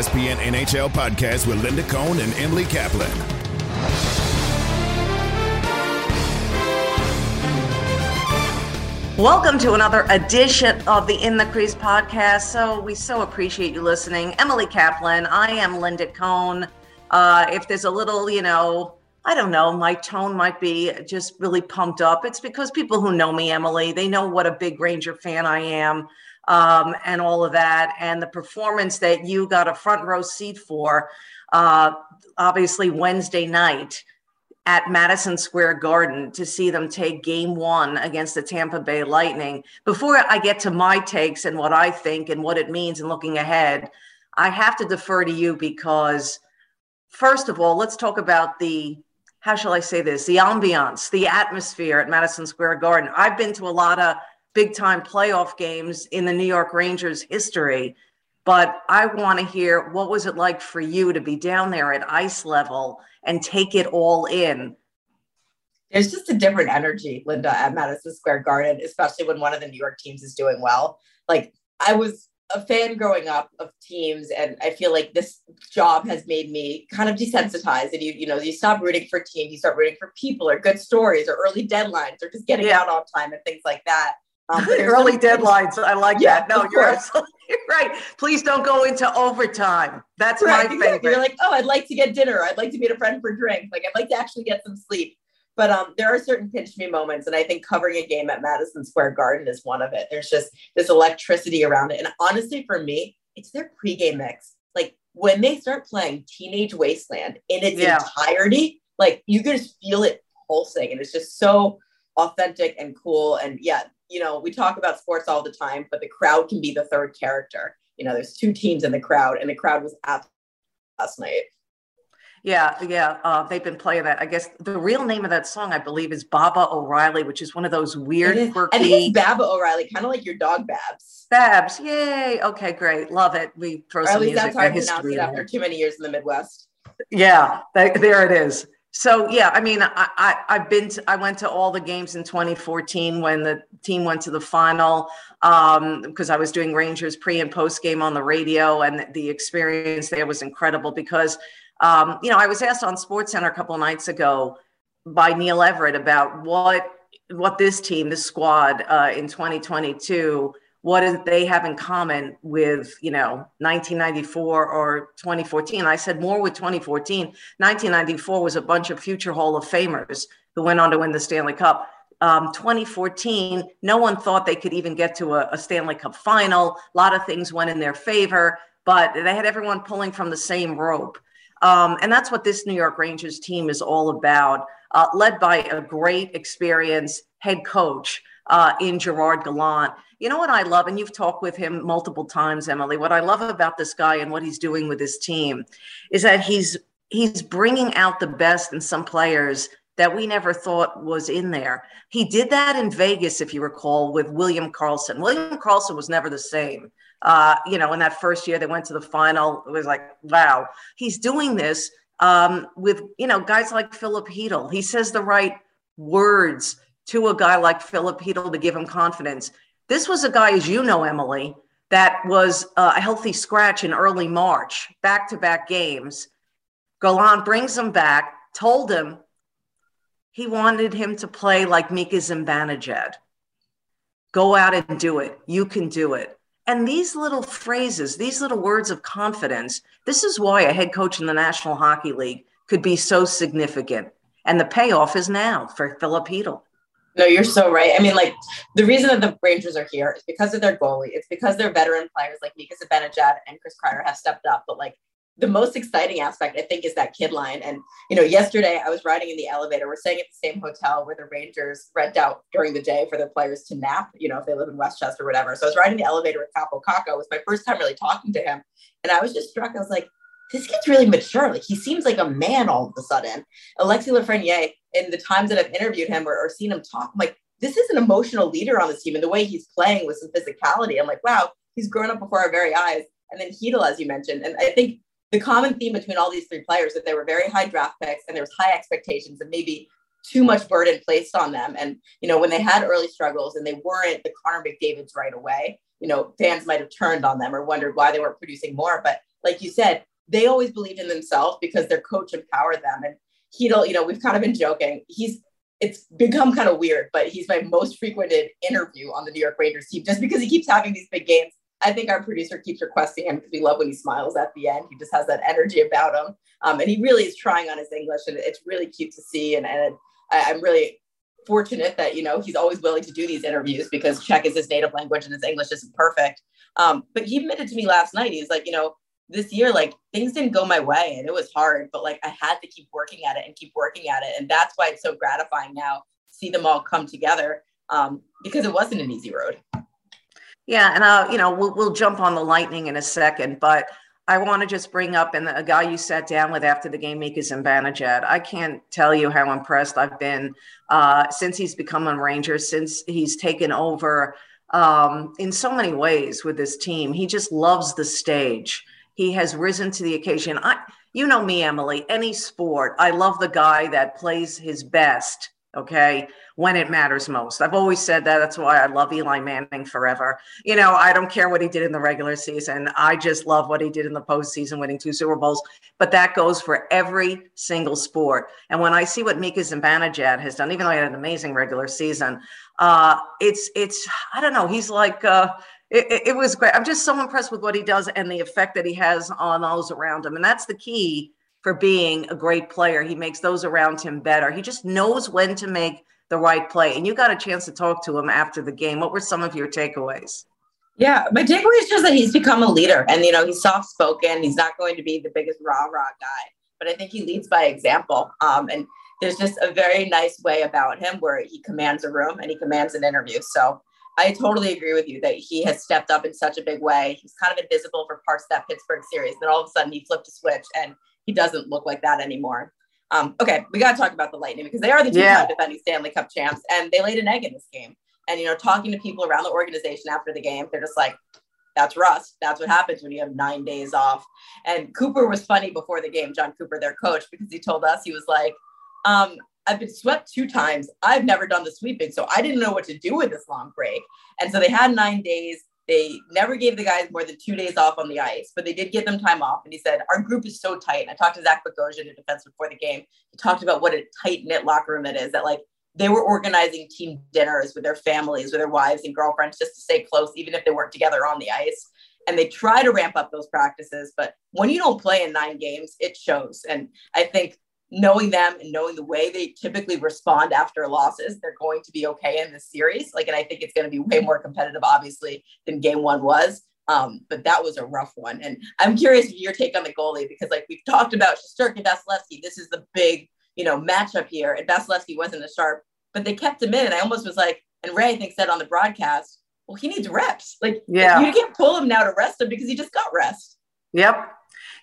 ESPN NHL podcast with Linda Cohn and Emily Kaplan. Welcome to another edition of the In the Crease podcast. So, we so appreciate you listening. Emily Kaplan, I am Linda Cohn. Uh, if there's a little, you know, I don't know, my tone might be just really pumped up. It's because people who know me, Emily, they know what a big Ranger fan I am um, and all of that. And the performance that you got a front row seat for, uh, obviously, Wednesday night at Madison Square Garden to see them take game one against the Tampa Bay Lightning. Before I get to my takes and what I think and what it means and looking ahead, I have to defer to you because, first of all, let's talk about the how shall I say this? The ambiance, the atmosphere at Madison Square Garden. I've been to a lot of big time playoff games in the New York Rangers history, but I want to hear what was it like for you to be down there at ice level and take it all in. There's just a different energy, Linda, at Madison Square Garden, especially when one of the New York teams is doing well. Like I was a fan growing up of teams, and I feel like this job has made me kind of desensitized. And you, you know, you stop rooting for teams, you start rooting for people or good stories or early deadlines or just getting yeah. out on time and things like that. Um, early deadlines. I like yeah, that. No, you're absolutely right. Please don't go into overtime. That's right, my exactly. favorite. You're like, oh, I'd like to get dinner. I'd like to meet a friend for drinks. Like, I'd like to actually get some sleep. But um, there are certain pinch me moments, and I think covering a game at Madison Square Garden is one of it. There's just this electricity around it, and honestly, for me, it's their pregame mix. Like when they start playing Teenage Wasteland in its yeah. entirety, like you can just feel it pulsing, and it's just so authentic and cool. And yeah, you know, we talk about sports all the time, but the crowd can be the third character. You know, there's two teams in the crowd, and the crowd was at last night. Yeah, yeah, uh, they've been playing that. I guess the real name of that song, I believe, is Baba O'Reilly, which is one of those weird, quirky. I think it's Baba O'Reilly, kind of like your dog Babs. Babs, yay! Okay, great, love it. We throw or some music. That's how I pronounce it after too many years in the Midwest. Yeah, there it is. So yeah, I mean, I, I have been to, I went to all the games in 2014 when the team went to the final um, because I was doing Rangers pre and post game on the radio, and the experience there was incredible because um, you know I was asked on SportsCenter a couple nights ago by Neil Everett about what what this team, this squad uh, in 2022 what do they have in common with you know 1994 or 2014 i said more with 2014 1994 was a bunch of future hall of famers who went on to win the stanley cup. Um, 2014 no one thought they could even get to a, a stanley cup final. A lot of things went in their favor but they had everyone pulling from the same rope. Um, and that's what this new york rangers team is all about uh, led by a great experienced head coach uh, in gerard gallant you know what I love, and you've talked with him multiple times, Emily. What I love about this guy and what he's doing with his team is that he's he's bringing out the best in some players that we never thought was in there. He did that in Vegas, if you recall, with William Karlsson. William Karlsson was never the same. Uh, you know, in that first year they went to the final, it was like, wow, he's doing this um, with, you know, guys like Filip Chytil. He says the right words to a guy like Filip Chytil to give him confidence. This was a guy, as you know, Emily, that was uh, a healthy scratch in early March, back to back games. Gallant brings him back, told him he wanted him to play like Mika Zibanejad. Go out and do it. You can do it. And these little phrases, these little words of confidence, this is why a head coach in the National Hockey League could be so significant. And the payoff is now for Filip Chytil. No, you're so right. I mean, like the reason that the Rangers are here is because of their goalie. It's because their veteran players like Mika Zibanejad and Chris Kreider have stepped up. But like the most exciting aspect, I think, is that kid line. And you know, yesterday I was riding in the elevator. We're staying at the same hotel where the Rangers rent out during the day for their players to nap. You know, if they live in Westchester or whatever. So I was riding the elevator with Kaapo Kakko. It was my first time really talking to him, and I was just struck. I was like, this kid's really mature. Like he seems like a man all of a sudden. Alexis Lafreniere, in the times that I've interviewed him or, or seen him talk, I'm like, this is an emotional leader on this team. And the way he's playing with some physicality, I'm like, wow, he's grown up before our very eyes. And then Chytil, as you mentioned. And I think the common theme between all these three players that they were very high draft picks and there was high expectations and maybe too much burden placed on them. And, you know, when they had early struggles and they weren't the Connor McDavids right away, you know, fans might have turned on them or wondered why they weren't producing more. But like you said, they always believed in themselves because their coach empowered them. And Chytil, you know, we've kind of been joking. He's it's become kind of weird, but he's my most frequented interview on the New York Rangers team just because he keeps having these big games. I think our producer keeps requesting him because we love when he smiles at the end. He just has that energy about him. Um, and he really is trying on his English, and it's really cute to see. And, and I, I'm really fortunate that you know he's always willing to do these interviews because Czech is his native language and his English isn't perfect. Um, but he admitted to me last night, he's like, you know, this year, like things didn't go my way and it was hard, but like I had to keep working at it and keep working at it. And that's why it's so gratifying now to see them all come together um, because it wasn't an easy road. Yeah, and uh, you know we'll we'll jump on the lightning in a second, but I want to just bring up and a guy you sat down with after the game, Mika Zibanejad. I can't tell you how impressed I've been uh, since he's become a Ranger, since he's taken over um, in so many ways with this team. He just loves the stage. He has risen to the occasion. I, you know me, Emily. Any sport, I love the guy that plays his best okay when it matters most. I've always said that. That's why i love eli manning forever. You know i don't care what he did in the regular season. I just love what he did in the postseason winning two super bowls. But that goes for every single sport. And when i see what mika zibanejad has done even though he had an amazing regular season uh, it's it's i don't know he's like uh, it, it was great i'm just so impressed with what he does and the effect that he has on those around him and that's the key for being a great player. He makes those around him better. He just knows when to make the right play. And you got a chance to talk to him after the game. What were some of your takeaways? Yeah, my takeaway is just that he's become a leader and, you know, he's soft spoken. He's not going to be the biggest rah rah guy, but I think he leads by example. Um, and there's just a very nice way about him where he commands a room and he commands an interview. So I totally agree with you that he has stepped up in such a big way. He's kind of invisible for parts of that Pittsburgh series. Then all of a sudden he flipped a switch and he doesn't look like that anymore. Um, okay, we got to talk about the Lightning because they are the two-time yeah. defending Stanley Cup champs, and they laid an egg in this game. And you know, talking to people around the organization after the game, they're just like, "That's rust. That's what happens when you have nine days off." And Cooper was funny before the game. Jon Cooper, their coach, because he told us he was like, um, "I've been swept two times. I've never done the sweeping, so I didn't know what to do with this long break." And so they had nine days. They never gave the guys more than two days off on the ice, but they did give them time off. And he said, Our group is so tight. And I talked to Zach Bogosian, a defense before the game. He talked about what a tight knit locker room it is that, like, they were organizing team dinners with their families, with their wives and girlfriends just to stay close, even if they weren't together on the ice. And they try to ramp up those practices. But when you don't play in nine games, it shows. And I think knowing them and knowing the way they typically respond after losses, they're going to be okay in this series. Like, and I think it's going to be way more competitive, obviously, than game one was. Um, but that was a rough one. And I'm curious your take on the goalie because, like we've talked about Shesterkin and Vasilevskiy, this is the big, you know, matchup here. And Vasilevskiy wasn't as sharp, but they kept him in. And I almost was like, and Ray, I think, said on the broadcast, well, he needs reps. Like, yeah, you can't pull him now to rest him because he just got rest. Yep.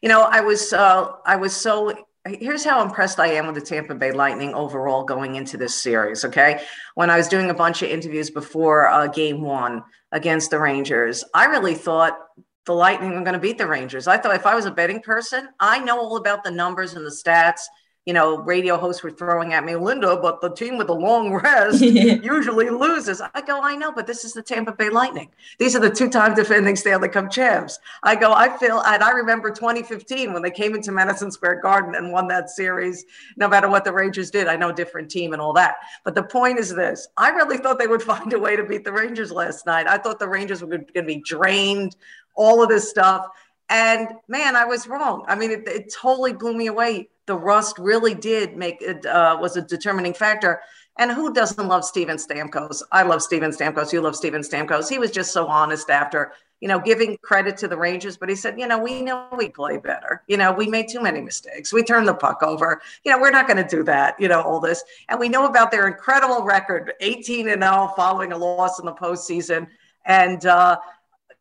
You know, I was uh, I was so here's how impressed I am with the Tampa Bay Lightning overall going into this series. Okay. When I was doing a bunch of interviews before uh, game one against the Rangers, I really thought the Lightning were going to beat the Rangers. I thought if I was a betting person, I know all about the numbers and the stats you know, radio hosts were throwing at me, Linda, but the team with the long rest usually loses. I go, I know, but this is the Tampa Bay Lightning. These are the two-time defending Stanley Cup champs. I go, I feel, and I remember 2015 when they came into Madison Square Garden and won that series. No matter what the Rangers did, I know different team and all that. But the point is this: I really thought they would find a way to beat the Rangers last night. I thought the Rangers were going to be drained, all of this stuff. And man, I was wrong. I mean, it, it totally blew me away the rust really did make it uh, was a determining factor. And who doesn't love Steven Stamkos? I love Steven Stamkos. You love Steven Stamkos. He was just so honest after, you know, giving credit to the Rangers, but he said, you know, we know we play better. You know, we made too many mistakes. We turned the puck over. You know, we're not going to do that, you know, all this. And we know about their incredible record 18 and 0 following a loss in the postseason. And, uh,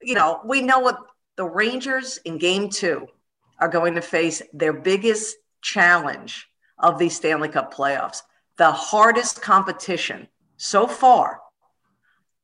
you know, we know what the Rangers in game two are going to face their biggest challenge of these Stanley Cup playoffs. The hardest competition so far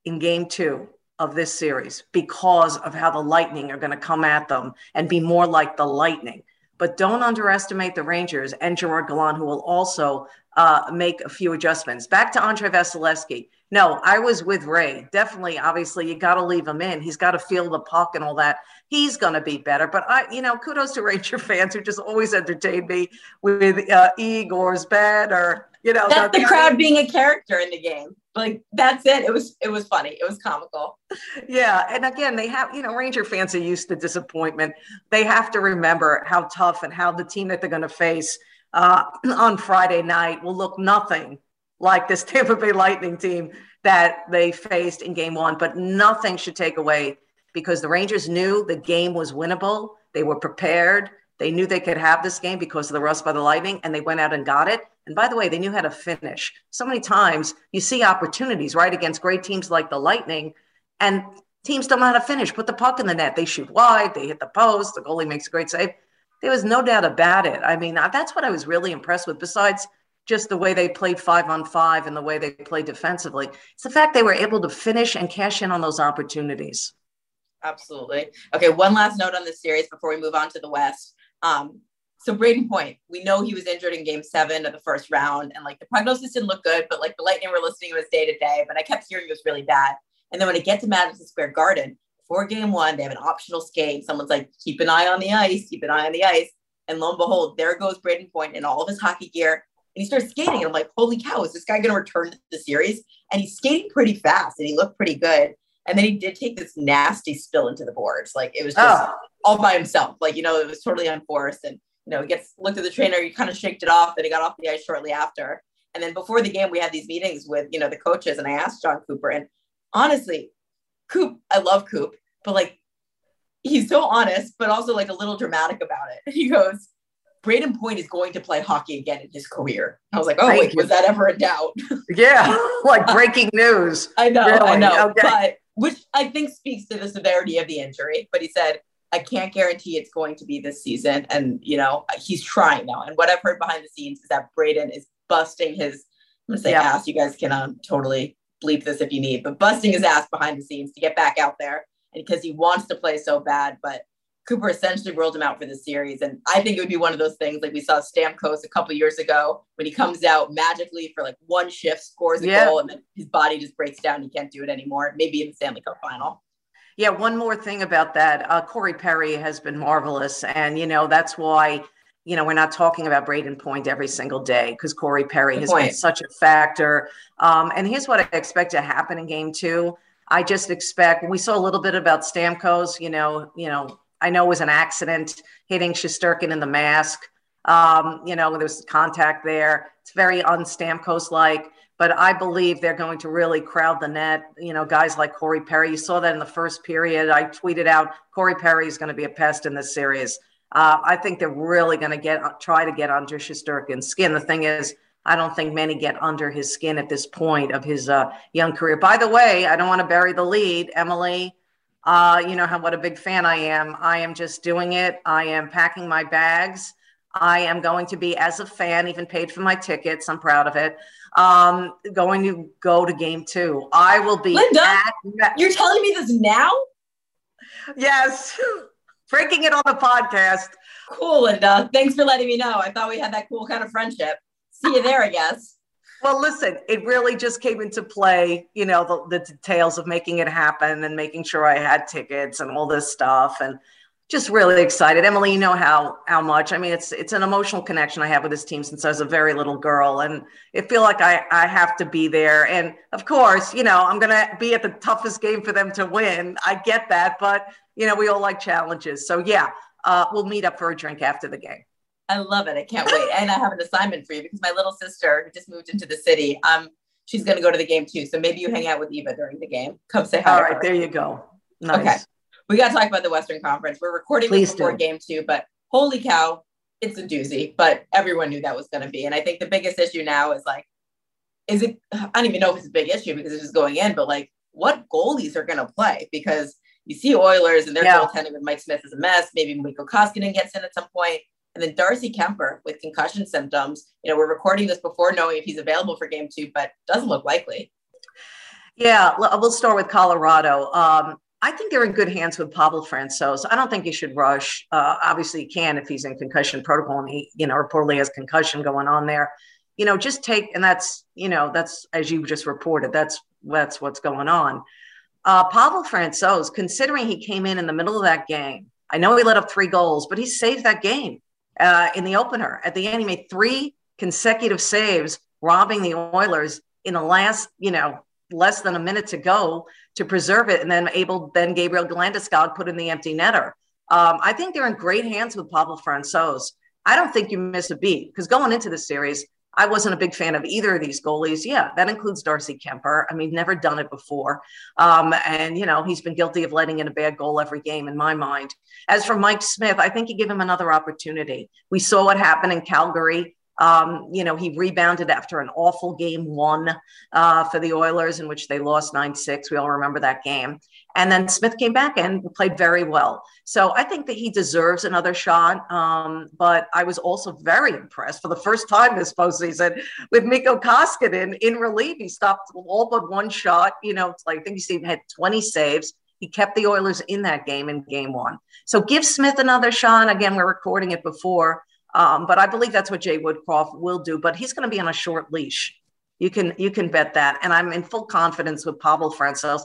in game two of this series because of how the Lightning are going to come at them and be more like the Lightning. But don't underestimate the Rangers and Gerard Gallant, who will also uh, make a few adjustments. Back to Andre Vasilevskiy. No, I was with Ray. Definitely, obviously, you got to leave him in. He's got to feel the puck and all that. He's going to be better. But I, you know, kudos to Ranger fans who just always entertain me with uh, Igor's bad or you know. That's the, the crowd being a character in the game. Like that's it. It was it was funny. It was comical. Yeah, and again, they have you know Ranger fans are used to disappointment. They have to remember how tough and how the team that they're going to face uh, on Friday night will look nothing like this Tampa Bay Lightning team that they faced in game one, but nothing should take away because the Rangers knew the game was winnable. They were prepared. They knew they could have this game because of the rust by the Lightning, and they went out and got it. And by the way, they knew how to finish. So many times you see opportunities, right, against great teams like the Lightning, and teams don't know how to finish. Put the puck in the net. They shoot wide, they hit the post, the goalie makes a great save. There was no doubt about it. I mean, that's what I was really impressed with, besides just the way they played five on five and the way they played defensively. It's the fact they were able to finish and cash in on those opportunities. Absolutely. Okay, one last note on this series before we move on to the West. Um, so Brayden Point, we know he was injured in game seven of the first round, and like the prognosis didn't look good, but like the Lightning were listening to his day to day, but I kept hearing it was really bad. And then when it gets to Madison Square Garden, before game one, they have an optional skate. Someone's like, keep an eye on the ice, keep an eye on the ice. And lo and behold, there goes Brayden Point in all of his hockey gear. And he starts skating. And I'm like, holy cow, is this guy going to return to the series? And he's skating pretty fast and he looked pretty good. And then he did take this nasty spill into the boards. Like it was just oh. all by himself. Like, you know, it was totally unforced. And, you know, he gets looked at the trainer, he kind of shaked it off. Then he got off the ice shortly after. And then before the game, we had these meetings with, you know, the coaches. And I asked Jon Cooper, and honestly, Coop, I love Coop, but like he's so honest, but also like a little dramatic about it. He goes, Brayden Point is going to play hockey again in his career. I was like, oh, wait, was that ever a doubt? yeah, like breaking news. I know, really? I know. Okay. But which I think speaks to the severity of the injury. But he said, I can't guarantee it's going to be this season. And, you know, he's trying now. And what I've heard behind the scenes is that Brayden is busting his, I'm going to say yeah. ass. You guys can um, totally bleep this if you need, but busting his ass behind the scenes to get back out there and because he wants to play so bad. But Cooper essentially ruled him out for the series. And I think it would be one of those things like we saw Stamkos a couple years ago when he comes out magically for like one shift, scores a yeah. goal, and then his body just breaks down. He can't do it anymore. Maybe in the Stanley Cup final. Yeah, one more thing about that. Uh, Corey Perry has been marvelous. And, you know, that's why, you know, we're not talking about Brayden Point every single day because Corey Perry Good has point. been such a factor. Um, and here's what I expect to happen in game two. I just expect we saw a little bit about Stamkos, you know, you know, I know it was an accident hitting Shesterkin in the mask. Um, you know, there was contact there. It's very unstamkos like, but I believe they're going to really crowd the net. You know, guys like Corey Perry. You saw that in the first period. I tweeted out Corey Perry is going to be a pest in this series. Uh, I think they're really going to get try to get under Shesterkin's skin. The thing is, I don't think many get under his skin at this point of his uh, young career. By the way, I don't want to bury the lead, Emily. Uh, you know how what a big fan I am. I am just doing it. I am packing my bags. I am going to be, as a fan, even paid for my tickets. I'm proud of it. Um, going to go to game two. I will be. Linda, at- you're telling me this now? Yes, breaking it on the podcast. Cool, Linda. Thanks for letting me know. I thought we had that cool kind of friendship see you there, I guess. Well, listen, it really just came into play, you know, the, the, details of making it happen and making sure I had tickets and all this stuff and just really excited. Emily, you know how how much. I mean, it's it's an emotional connection I have with this team since I was a very little girl. And it feel like I, I have to be there. And of course, you know, I'm gonna be at the toughest game for them to win. I get that, but you know, we all like challenges. So yeah, uh, we'll meet up for a drink after the game. I love it. I can't wait. And I have an assignment for you because my little sister who just moved into the city, um, she's going to go to the game too. So maybe you hang out with Eva during the game. Come say hi. All right, there you go. Nice. Okay. We got to talk about the Western Conference. We're recording Please before do. game two, but holy cow, it's a doozy. But everyone knew that was going to be. And I think the biggest issue now is like, is it, I don't even know if it's a big issue because it's just going in, but like, what goalies are going to play? Because you see Oilers and their yeah. goaltending with Mike Smith is a mess. Maybe Mikko Koskinen gets in at some point. And then Darcy Kuemper with concussion symptoms. You know, we're recording this before knowing if he's available for game two, but doesn't look likely. Yeah, we'll start with Colorado. Um, I think they're in good hands with Pavel Francouz. I don't think you should rush. Uh, obviously, you can if he's in concussion protocol and he, you know, reportedly has concussion going on there. you know, just take, and that's, you know, that's as you just reported, that's that's what's going on. Uh, Pavel Francouz, considering he came in in the middle of that game, I know he let up three goals, but he saved that game uh, in the opener. At the end, he made three consecutive saves, robbing the Oilers in the last, you know, less than a minute to go to preserve it, and then able then Gabriel Landeskog put in the empty netter. Um, I think they're in great hands with Pavel Francouz. I don't think you miss a beat because going into the series, I wasn't a big fan of either of these goalies. Yeah, that includes Darcy Kuemper. I mean, never done it before. Um, and, you know, he's been guilty of letting in a bad goal every game in my mind. As for Mike Smith, I think you give him another opportunity. We saw what happened in Calgary. Um, you know, he rebounded after an awful game one uh, for the Oilers, in which they lost 9 6. We all remember that game. And then Smith came back and played very well. So I think that he deserves another shot. Um, but I was also very impressed for the first time this postseason with Mikko Koskinen in relief. He stopped all but one shot. You know, like I think he had 20 saves. He kept the Oilers in that game in game one. So give Smith another shot. Again, we're recording it before. Um, but I believe that's what Jay Woodcroft will do. But he's going to be on a short leash. You can you can bet that. And I'm in full confidence with Pavel Francouz.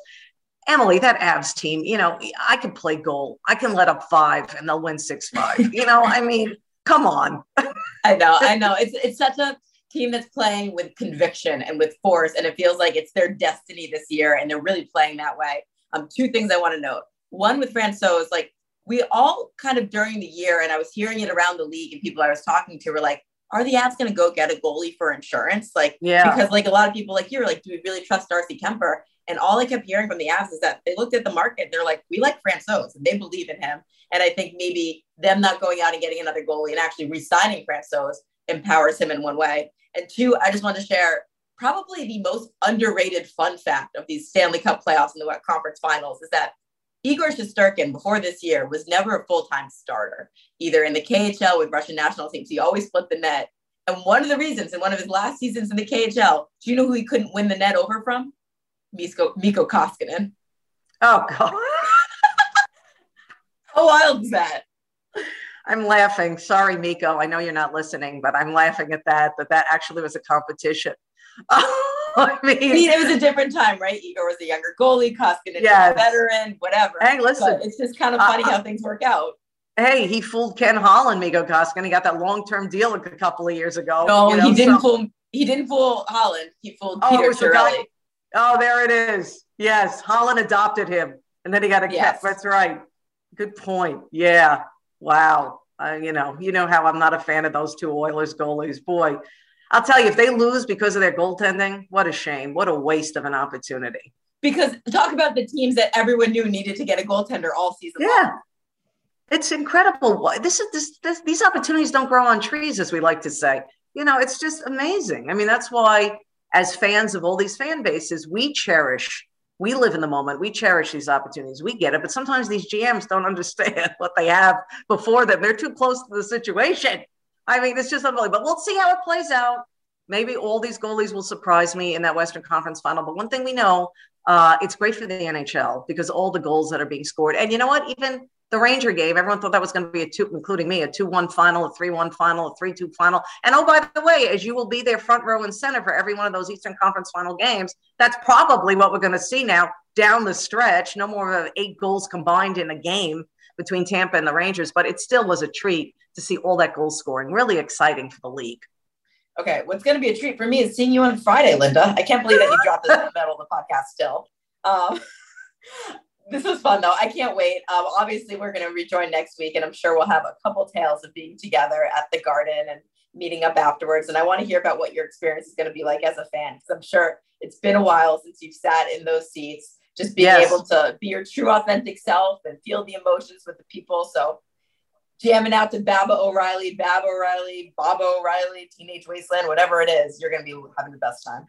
Emily, that Avs team, you know, I can play goal. I can let up five and they'll win six five. you know, I mean, come on. I know, I know. It's it's such a team that's playing with conviction and with force, and it feels like it's their destiny this year, and they're really playing that way. Um, two things I want to note. One with Francouz, like we all kind of during the year, and I was hearing it around the league, and people I was talking to were like, are the Avs going to go get a goalie for insurance? Like, yeah, because like a lot of people like you were like, do we really trust Darcy Kuemper? And all I kept hearing from the Avs is that they looked at the market. They're like, we like Francouz and they believe in him. And I think maybe them not going out and getting another goalie and actually re-signing empowers him in one way. And two, I just want to share probably the most underrated fun fact of these Stanley Cup playoffs and the conference finals is that Igor Shesterkin before this year was never a full-time starter, either in the KHL with Russian national teams. He always split the net. And one of the reasons in one of his last seasons in the KHL, do you know who he couldn't win the net over from? Mikko, Mikko Koskinen. Oh God. How wild is that? I'm laughing. Sorry, Mikko. I know you're not listening, but I'm laughing at that, that that actually was a competition. Oh, I, mean, I mean, it was a different time, right? Igor was a younger goalie, Koskinen yes. a veteran, whatever. Hey, listen. But it's just kind of funny uh, how things work out. Hey, he fooled Ken Holland, Mikko Koskinen. He got that long-term deal a couple of years ago. No, you know, he didn't so. fool. He didn't fool Holland. He fooled oh, Peter Chiarelli. Oh, there it is. Yes, Holland adopted him, and then he got a yes. cat. That's right. Good point. Yeah. Wow. Uh, you know, you know how I'm not a fan of those two Oilers goalies. Boy, I'll tell you, if they lose because of their goaltending, what a shame. What a waste of an opportunity. Because talk about the teams that everyone knew needed to get a goaltender all season. Yeah. Long. It's incredible. This is this, this these opportunities don't grow on trees, as we like to say. You know, it's just amazing. I mean, that's why as fans of all these fan bases, we cherish, we live in the moment, we cherish these opportunities, we get it. But sometimes these GMs don't understand what they have before them. They're too close to the situation. I mean, it's just unbelievable. But we'll see how it plays out. Maybe all these goalies will surprise me in that Western Conference final. But one thing we know, uh, it's great for the NHL because all the goals that are being scored. And you know what? Even the Ranger game. Everyone thought that was going to be a two, including me, a 2 1 final, a 3 1 final, a 3 2 final. And oh, by the way, as you will be there front row and center for every one of those Eastern Conference final games, that's probably what we're going to see now down the stretch. No more of eight goals combined in a game between Tampa and the Rangers, but it still was a treat to see all that goal scoring. Really exciting for the league. Okay, what's going to be a treat for me is seeing you on Friday, Linda. I can't believe that you dropped this in the middle of the podcast still. Um, this was fun though. I can't wait. Um, obviously, we're going to rejoin next week, and I'm sure we'll have a couple tales of being together at the garden and meeting up afterwards. And I want to hear about what your experience is going to be like as a fan, because I'm sure it's been a while since you've sat in those seats. Just being yes. able to be your true, authentic self and feel the emotions with the people. So, jamming out to Baba O'Reilly, Baba O'Riley, Baba O'Riley, Teenage Wasteland, whatever it is, you're going to be having the best time.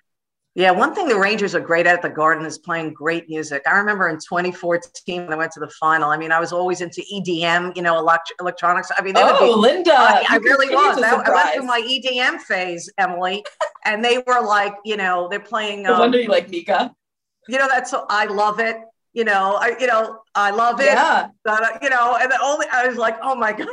Yeah, one thing the Rangers are great at the Garden is playing great music. I remember in 2014 when I went to the final. I mean, I was always into EDM, you know, elect- electronics. I mean, they oh, would be, Linda, I, I really was. I, I, went through my EDM phase, Emily, and they were like, you know, they're playing. No um, wonder you like Mika. You know, that's so I love it. You know, I you know I love it. Yeah. But, you know, and the only I was like, oh my god,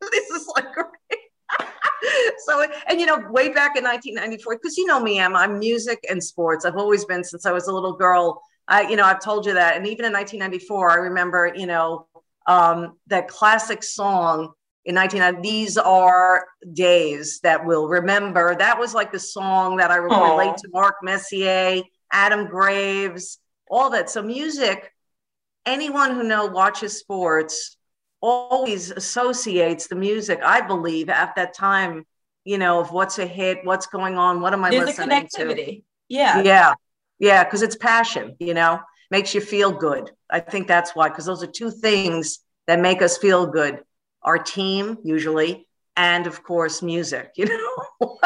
this is like great. so, and you know, way back in 1994, because you know me, Em, I'm music and sports. I've always been since I was a little girl. I, you know, I've told you that. And even in 1994, I remember, you know, um, that classic song in 1990. These are days that we'll remember. That was like the song that I Aww. relate to Mark Messier, Adam Graves, all that. So music, anyone who know watches sports always associates the music, I believe, at that time, you know, of what's a hit, what's going on, what am I There's listening a connectivity. to? Yeah. Yeah. Yeah. Cause it's passion, you know, makes you feel good. I think that's why, because those are two things that make us feel good. Our team, usually, and of course, music, you know.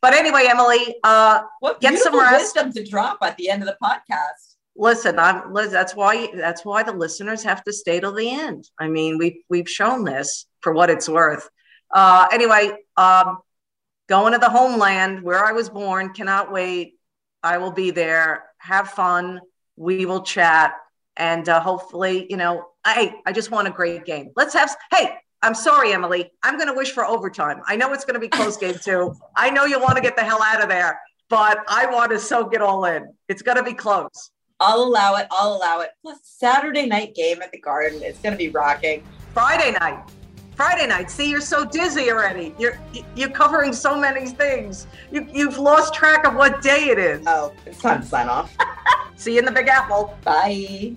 but anyway, Emily, uh, what get some rest. wisdom to drop at the end of the podcast listen i'm Liz. that's why that's why the listeners have to stay till the end. I mean we've we've shown this for what it's worth. Uh anyway um going to the homeland where i was born cannot wait. I will be there. Have fun. We will chat. And uh, hopefully you know hey i just want a great game. Let's have hey i'm sorry emily. I'm going to wish for overtime. I know it's going to be close game too. I know you want to get the hell out of there but i want to soak it all in. It's going to be close I'll allow it. I'll allow it. Plus Saturday night game at the Garden. It's going to be rocking. Friday night. Friday night. See, you're so dizzy already. You're you're covering so many things. You you've lost track of what day it is. Oh, it's time to sign off. See you in the Big Apple. Bye.